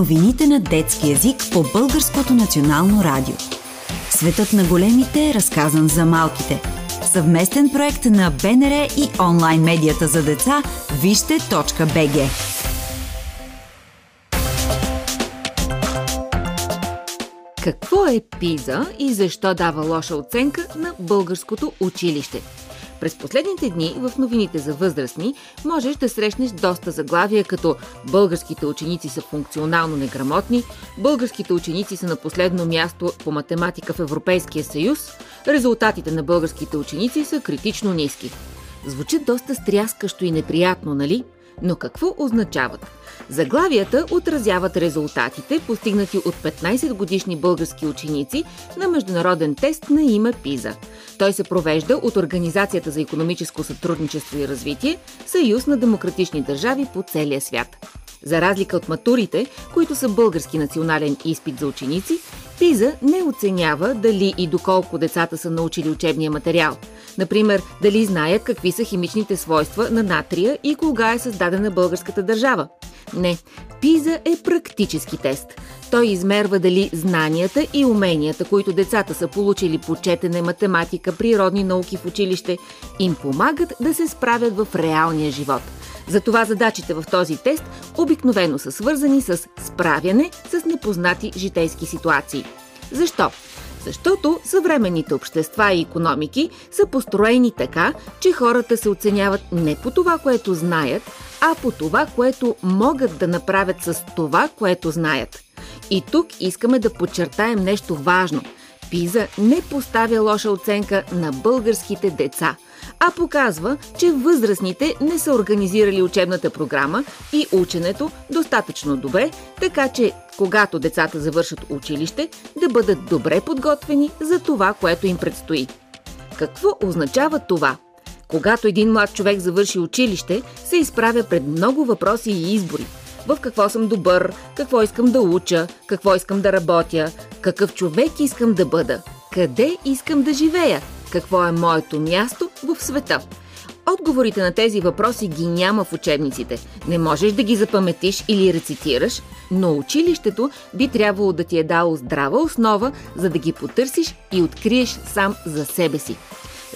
Новините на детски язик по Българското национално радио. Светът на големите е разказан за малките. Съвместен проект на БНР и онлайн медията за деца Вижте.бг. Какво е ПИЗа и защо дава лоша оценка на българското училище? През последните дни в новините за възрастни можеш да срещнеш доста заглавия като Българските ученици са функционално неграмотни, Българските ученици са на последно място по математика в Европейския съюз, резултатите на българските ученици са критично ниски. Звучи доста стряскащо и неприятно, нали? Но какво означават? Заглавията отразяват резултатите, постигнати от 15 годишни български ученици на международен тест на име ПИЗа. Той се провежда от Организацията за економическо сътрудничество и развитие, Съюз на демократични държави по целия свят. За разлика от матурите, които са български национален изпит за ученици, ПИЗа не оценява дали и доколко децата са научили учебния материал. Например, дали знаят какви са химичните свойства на натрия и кога е създадена българската държава. Не, ПИЗа е практически тест. Той измерва дали знанията и уменията, които децата са получили по четене, математика, природни науки в училище, им помагат да се справят в реалния живот. Затова задачите в този тест обикновено са свързани с справяне с непознати житейски ситуации. Защо? Защото съвременните общества и економики са построени така, че хората се оценяват не по това, което знаят, а по това, което могат да направят с това, което знаят. И тук искаме да подчертаем нещо важно. Пиза не поставя лоша оценка на българските деца, а показва, че възрастните не са организирали учебната програма и ученето достатъчно добре, така че когато децата завършат училище, да бъдат добре подготвени за това, което им предстои. Какво означава това? Когато един млад човек завърши училище, се изправя пред много въпроси и избори. В какво съм добър, какво искам да уча, какво искам да работя, какъв човек искам да бъда, къде искам да живея, какво е моето място в света. Отговорите на тези въпроси ги няма в учебниците. Не можеш да ги запаметиш или рецитираш, но училището би трябвало да ти е дало здрава основа, за да ги потърсиш и откриеш сам за себе си.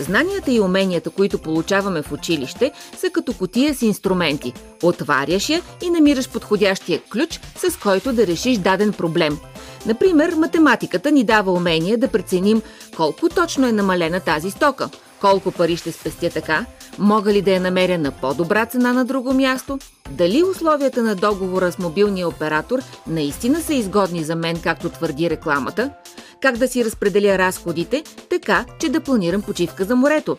Знанията и уменията, които получаваме в училище, са като котия с инструменти. Отваряш я и намираш подходящия ключ, с който да решиш даден проблем. Например, математиката ни дава умение да преценим колко точно е намалена тази стока, колко пари ще спестя така, мога ли да я намеря на по-добра цена на друго място, дали условията на договора с мобилния оператор наистина са изгодни за мен, както твърди рекламата – как да си разпределя разходите, така че да планирам почивка за морето.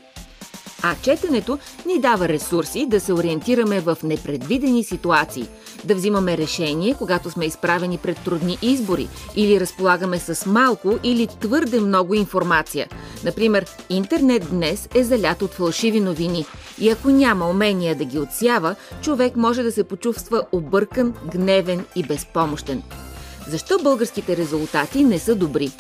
А четенето ни дава ресурси да се ориентираме в непредвидени ситуации, да взимаме решение, когато сме изправени пред трудни избори или разполагаме с малко или твърде много информация. Например, интернет днес е залят от фалшиви новини и ако няма умения да ги отсява, човек може да се почувства объркан, гневен и безпомощен. Защо българските резултати не са добри?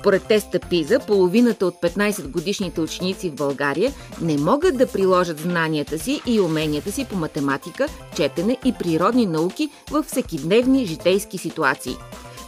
Според теста ПИЗа, половината от 15 годишните ученици в България не могат да приложат знанията си и уменията си по математика, четене и природни науки във всекидневни житейски ситуации.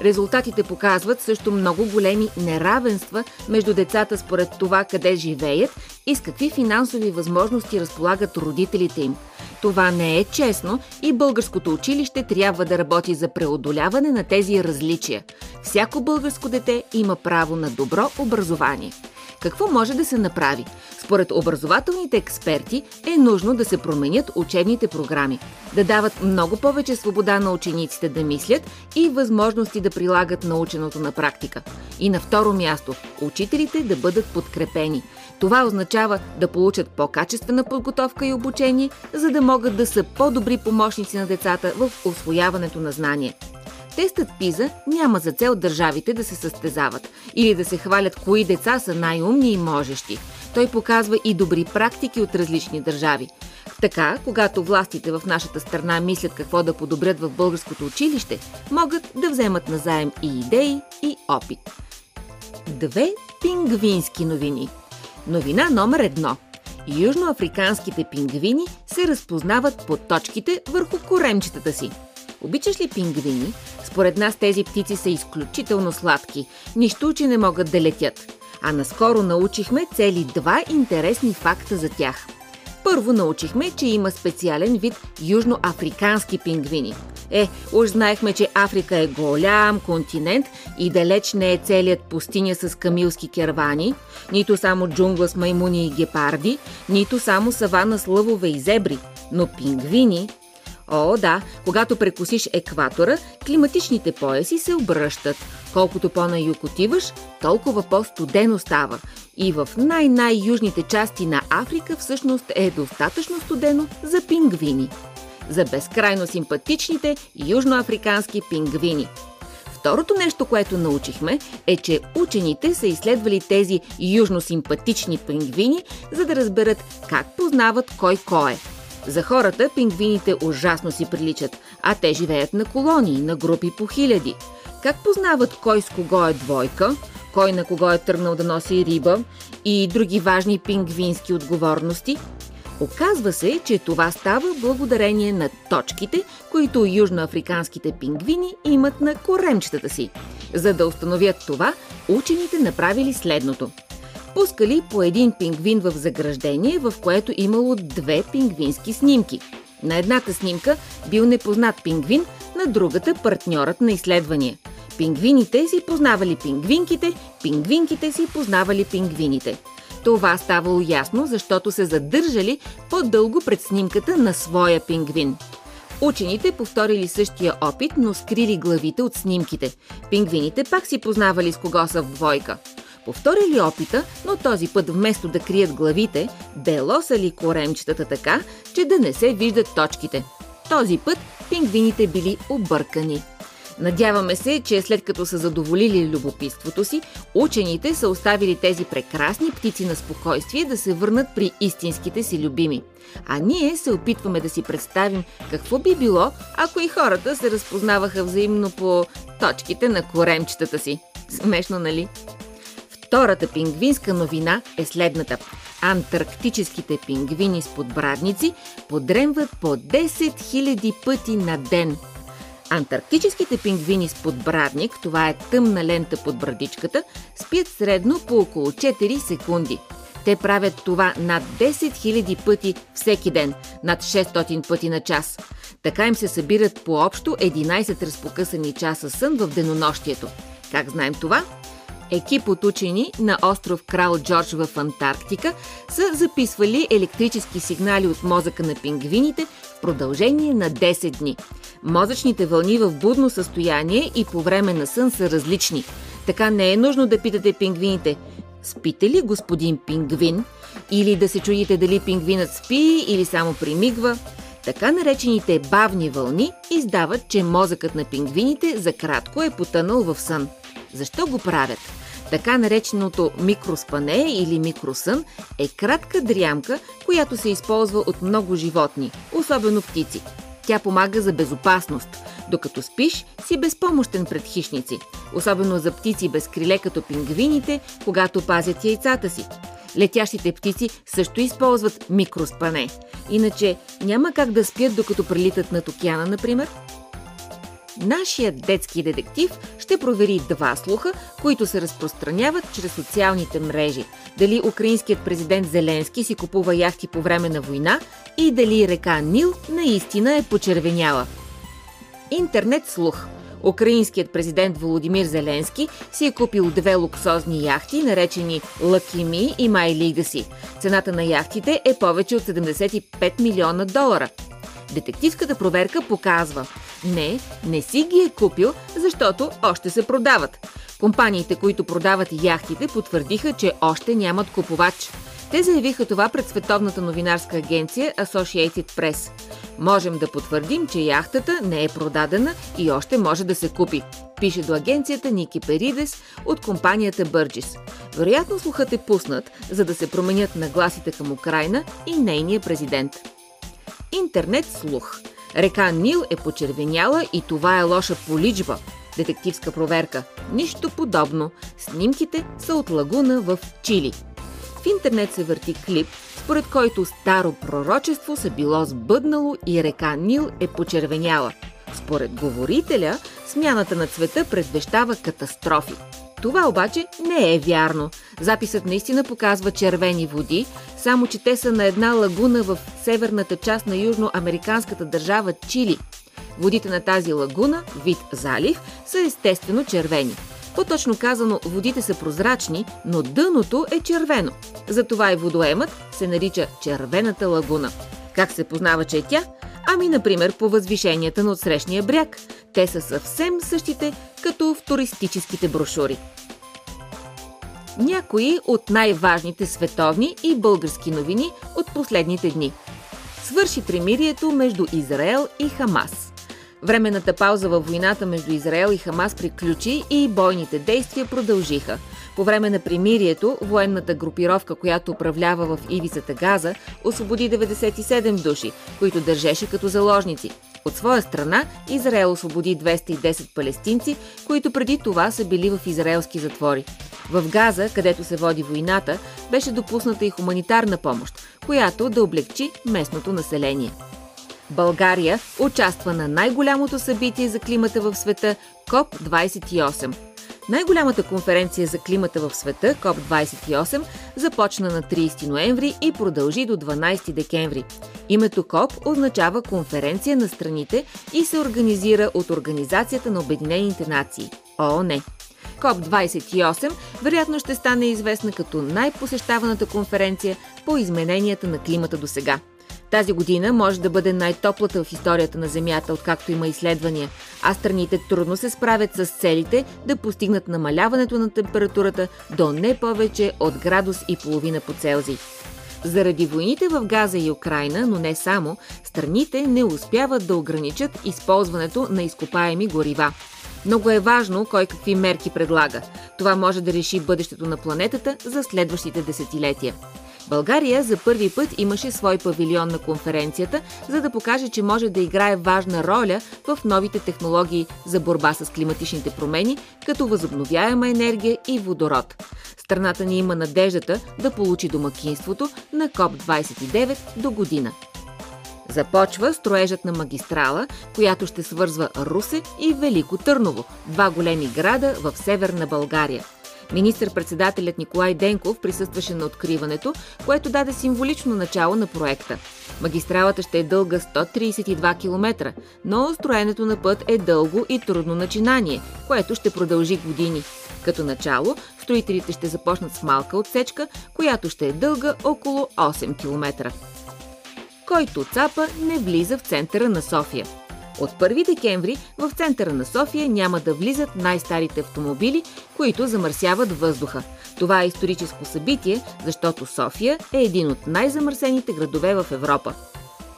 Резултатите показват също много големи неравенства между децата според това къде живеят и с какви финансови възможности разполагат родителите им – това не е честно и българското училище трябва да работи за преодоляване на тези различия. Всяко българско дете има право на добро образование. Какво може да се направи? Според образователните експерти е нужно да се променят учебните програми, да дават много повече свобода на учениците да мислят и възможности да прилагат наученото на практика. И на второ място, учителите да бъдат подкрепени. Това означава да получат по-качествена подготовка и обучение, за да могат да са по-добри помощници на децата в освояването на знания. Тестът ПИЗа няма за цел държавите да се състезават или да се хвалят кои деца са най-умни и можещи. Той показва и добри практики от различни държави. Така, когато властите в нашата страна мислят какво да подобрят в българското училище, могат да вземат назаем и идеи, и опит. Две пингвински новини. Новина номер едно. Южноафриканските пингвини се разпознават по точките върху коремчетата си. Обичаш ли пингвини? Според нас тези птици са изключително сладки. Нищо, че не могат да летят. А наскоро научихме цели два интересни факта за тях. Първо научихме, че има специален вид южноафрикански пингвини. Е, уж знаехме, че Африка е голям континент и далеч не е целият пустиня с камилски кервани, нито само джунгла с маймуни и гепарди, нито само савана с лъвове и зебри. Но пингвини О, да, когато прекусиш екватора, климатичните пояси се обръщат. Колкото по-на юг отиваш, толкова по-студено става. И в най-най-южните части на Африка всъщност е достатъчно студено за пингвини. За безкрайно симпатичните южноафрикански пингвини. Второто нещо, което научихме, е, че учените са изследвали тези южно-симпатични пингвини, за да разберат как познават кой кой е – за хората пингвините ужасно си приличат, а те живеят на колонии, на групи по хиляди. Как познават кой с кого е двойка, кой на кого е тръгнал да носи риба и други важни пингвински отговорности? Оказва се, че това става благодарение на точките, които южноафриканските пингвини имат на коремчетата си. За да установят това, учените направили следното – пускали по един пингвин в заграждение, в което имало две пингвински снимки. На едната снимка бил непознат пингвин, на другата партньорът на изследвания. Пингвините си познавали пингвинките, пингвинките си познавали пингвините. Това ставало ясно, защото се задържали по-дълго пред снимката на своя пингвин. Учените повторили същия опит, но скрили главите от снимките. Пингвините пак си познавали с кого са в двойка. Повторили опита, но този път вместо да крият главите, белосали коремчетата така, че да не се виждат точките. Този път пингвините били объркани. Надяваме се, че след като са задоволили любопитството си, учените са оставили тези прекрасни птици на спокойствие да се върнат при истинските си любими. А ние се опитваме да си представим какво би било, ако и хората се разпознаваха взаимно по точките на коремчетата си. Смешно, нали? Втората пингвинска новина е следната. Антарктическите пингвини с подбрадници подремват по 10 000 пъти на ден. Антарктическите пингвини с подбрадник, това е тъмна лента под брадичката, спят средно по около 4 секунди. Те правят това над 10 000 пъти всеки ден, над 600 пъти на час. Така им се събират по общо 11 разпокъсани часа сън в денонощието. Как знаем това? Екип от учени на остров Крал Джордж в Антарктика са записвали електрически сигнали от мозъка на пингвините в продължение на 10 дни. Мозъчните вълни в будно състояние и по време на сън са различни. Така не е нужно да питате пингвините Спите ли, господин пингвин? Или да се чудите дали пингвинът спи или само примигва? Така наречените бавни вълни издават, че мозъкът на пингвините за кратко е потънал в сън. Защо го правят? Така нареченото микроспане или микросън е кратка дрямка, която се използва от много животни, особено птици. Тя помага за безопасност. Докато спиш, си безпомощен пред хищници. Особено за птици без криле като пингвините, когато пазят яйцата си. Летящите птици също използват микроспане. Иначе няма как да спят докато прелитат над океана, например. Нашият детски детектив ще провери два слуха, които се разпространяват чрез социалните мрежи. Дали украинският президент Зеленски си купува яхти по време на война и дали река Нил наистина е почервеняла. Интернет слух – Украинският президент Володимир Зеленски си е купил две луксозни яхти, наречени Lucky Me и My Legacy. Цената на яхтите е повече от 75 милиона долара. Детективската проверка показва – не, не си ги е купил, защото още се продават. Компаниите, които продават яхтите, потвърдиха, че още нямат купувач. Те заявиха това пред Световната новинарска агенция Associated Press. Можем да потвърдим, че яхтата не е продадена и още може да се купи, пише до агенцията Ники Перидес от компанията Бърджис. Вероятно слухът е пуснат, за да се променят нагласите към Украина и нейния президент. Интернет слух – Река Нил е почервеняла и това е лоша поличба. Детективска проверка. Нищо подобно. Снимките са от лагуна в Чили. В интернет се върти клип, според който старо пророчество се било сбъднало и река Нил е почервеняла. Според говорителя, смяната на цвета предвещава катастрофи. Това обаче не е вярно. Записът наистина показва червени води, само че те са на една лагуна в северната част на южноамериканската държава Чили. Водите на тази лагуна, вид залив, са естествено червени. По-точно казано, водите са прозрачни, но дъното е червено. Затова и водоемът се нарича червената лагуна. Как се познава, че е тя? Ами, например, по възвишенията на отсрещния бряг. Те са съвсем същите, като в туристическите брошури. Някои от най-важните световни и български новини от последните дни. Свърши примирието между Израел и Хамас. Временната пауза във войната между Израел и Хамас приключи и бойните действия продължиха. По време на примирието, военната групировка, която управлява в ивицата Газа, освободи 97 души, които държеше като заложници. От своя страна, Израел освободи 210 палестинци, които преди това са били в израелски затвори. В Газа, където се води войната, беше допусната и хуманитарна помощ, която да облегчи местното население. България участва на най-голямото събитие за климата в света КОП-28. Най-голямата конференция за климата в света, КОП-28, започна на 30 ноември и продължи до 12 декември. Името КОП означава конференция на страните и се организира от Организацията на Обединените нации – ООН. КОП-28 вероятно ще стане известна като най-посещаваната конференция по измененията на климата до сега – тази година може да бъде най-топлата в историята на Земята, откакто има изследвания, а страните трудно се справят с целите да постигнат намаляването на температурата до не повече от градус и половина по Целзий. Заради войните в Газа и Украина, но не само, страните не успяват да ограничат използването на изкопаеми горива. Много е важно кой какви мерки предлага. Това може да реши бъдещето на планетата за следващите десетилетия. България за първи път имаше свой павилион на конференцията, за да покаже, че може да играе важна роля в новите технологии за борба с климатичните промени, като възобновяема енергия и водород. Страната ни има надеждата да получи домакинството на КОП-29 до година. Започва строежът на магистрала, която ще свързва Русе и Велико Търново, два големи града в северна България – Министър-председателят Николай Денков присъстваше на откриването, което даде символично начало на проекта. Магистралата ще е дълга 132 км, но строенето на път е дълго и трудно начинание, което ще продължи години. Като начало, строителите ще започнат с малка отсечка, която ще е дълга около 8 км. Който цапа не влиза в центъра на София – от 1 декември в центъра на София няма да влизат най-старите автомобили, които замърсяват въздуха. Това е историческо събитие, защото София е един от най-замърсените градове в Европа.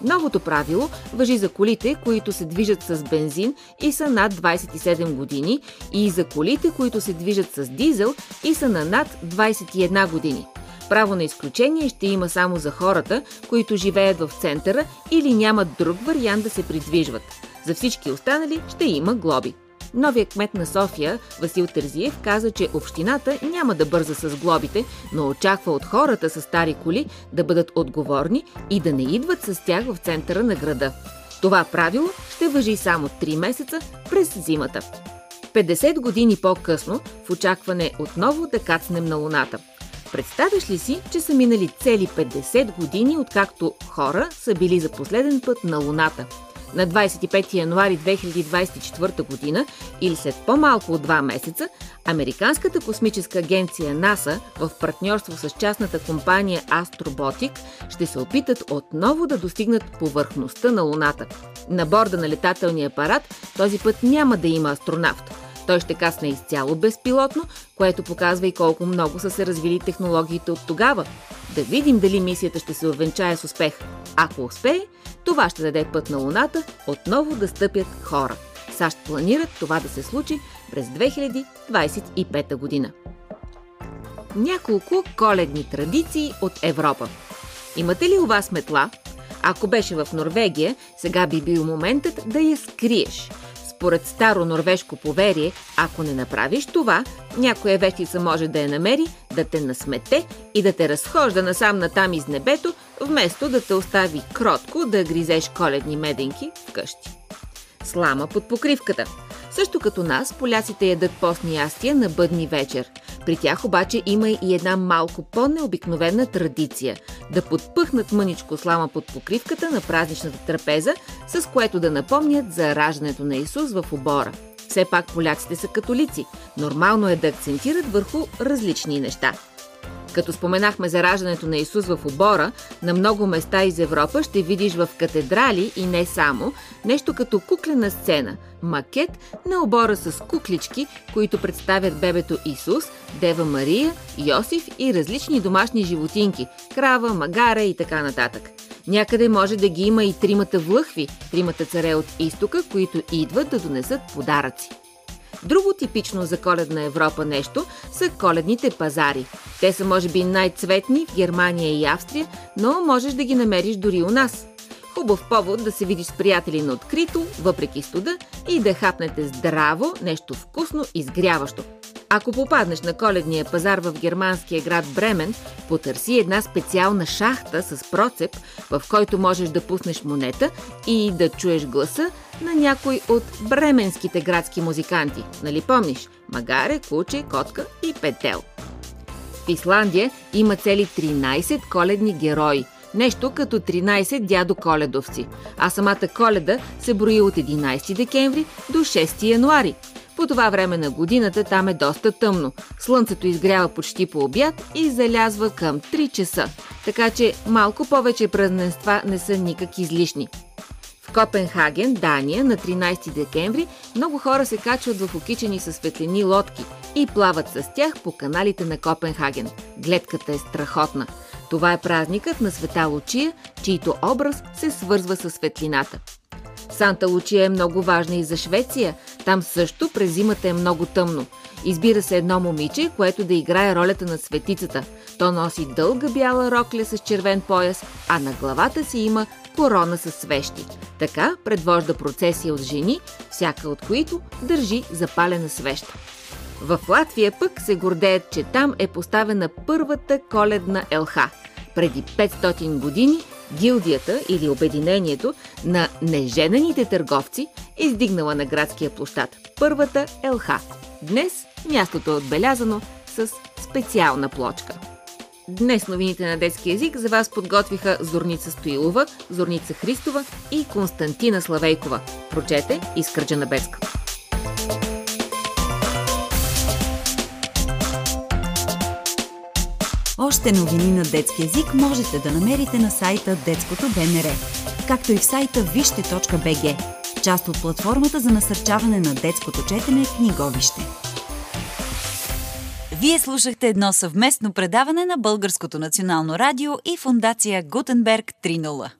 Новото правило въжи за колите, които се движат с бензин и са над 27 години и за колите, които се движат с дизел и са на над 21 години. Право на изключение ще има само за хората, които живеят в центъра или нямат друг вариант да се придвижват. За всички останали ще има глоби. Новият кмет на София, Васил Терзиев, каза, че общината няма да бърза с глобите, но очаква от хората с стари коли да бъдат отговорни и да не идват с тях в центъра на града. Това правило ще въжи само 3 месеца през зимата. 50 години по-късно, в очакване отново да кацнем на Луната. Представяш ли си, че са минали цели 50 години, откакто хора са били за последен път на Луната – на 25 януари 2024 година или след по-малко от два месеца, Американската космическа агенция НАСА в партньорство с частната компания Astrobotic ще се опитат отново да достигнат повърхността на Луната. На борда на летателния апарат този път няма да има астронавт. Той ще касне изцяло безпилотно, което показва и колко много са се развили технологиите от тогава. Да видим дали мисията ще се увенчае с успех. Ако успее, това ще даде път на Луната отново да стъпят хора. САЩ планират това да се случи през 2025 година. Няколко коледни традиции от Европа. Имате ли у вас метла? Ако беше в Норвегия, сега би бил моментът да я скриеш. Според старо норвежко поверие, ако не направиш това, някоя вещица може да я намери, да те насмете и да те разхожда насам натам из небето, вместо да те остави кротко да гризеш коледни меденки вкъщи. слама под покривката. Също като нас, поляците ядат постни ястия на бъдни вечер. При тях обаче има и една малко по-необикновена традиция – да подпъхнат мъничко слама под покривката на празничната трапеза, с което да напомнят за раждането на Исус в обора. Все пак поляците са католици. Нормално е да акцентират върху различни неща – като споменахме за раждането на Исус в обора, на много места из Европа ще видиш в катедрали и не само нещо като куклена сцена – макет на обора с куклички, които представят бебето Исус, Дева Мария, Йосиф и различни домашни животинки – крава, магаре и така нататък. Някъде може да ги има и тримата влъхви, тримата царе от изтока, които идват да донесат подаръци. Друго типично за коледна Европа нещо са коледните пазари. Те са може би най-цветни в Германия и Австрия, но можеш да ги намериш дори у нас. Хубав повод да се видиш с приятели на открито, въпреки студа, и да хапнете здраво нещо вкусно и сгряващо. Ако попаднеш на коледния пазар в германския град Бремен, потърси една специална шахта с процеп, в който можеш да пуснеш монета и да чуеш гласа на някой от бременските градски музиканти. Нали помниш? Магаре, Куче, Котка и Петел. В Исландия има цели 13 коледни герои – Нещо като 13 дядо коледовци. А самата коледа се брои от 11 декември до 6 януари. По това време на годината там е доста тъмно. Слънцето изгрява почти по обяд и залязва към 3 часа. Така че малко повече празненства не са никак излишни. В Копенхаген, Дания, на 13 декември много хора се качват в окичени със светлини лодки и плават с тях по каналите на Копенхаген. Гледката е страхотна. Това е празникът на Света Лучия, чийто образ се свързва с светлината. Санта Лучия е много важна и за Швеция. Там също през зимата е много тъмно. Избира се едно момиче, което да играе ролята на светицата. То носи дълга бяла рокля с червен пояс, а на главата си има корона с свещи. Така предвожда процесия от жени, всяка от които държи запалена свеща. В Латвия пък се гордеят, че там е поставена първата коледна елха. Преди 500 години гилдията или обединението на неженените търговци издигнала на градския площад първата елха. Днес мястото е отбелязано с специална плочка. Днес новините на детски язик за вас подготвиха Зорница Стоилова, Зорница Христова и Константина Славейкова. Прочете Искърджа Беска. Още новини на детски язик можете да намерите на сайта Детското БНР, както и в сайта вижте.бг, част от платформата за насърчаване на детското четене Книговище. Вие слушахте едно съвместно предаване на Българското национално радио и фундация Гутенберг 3.0.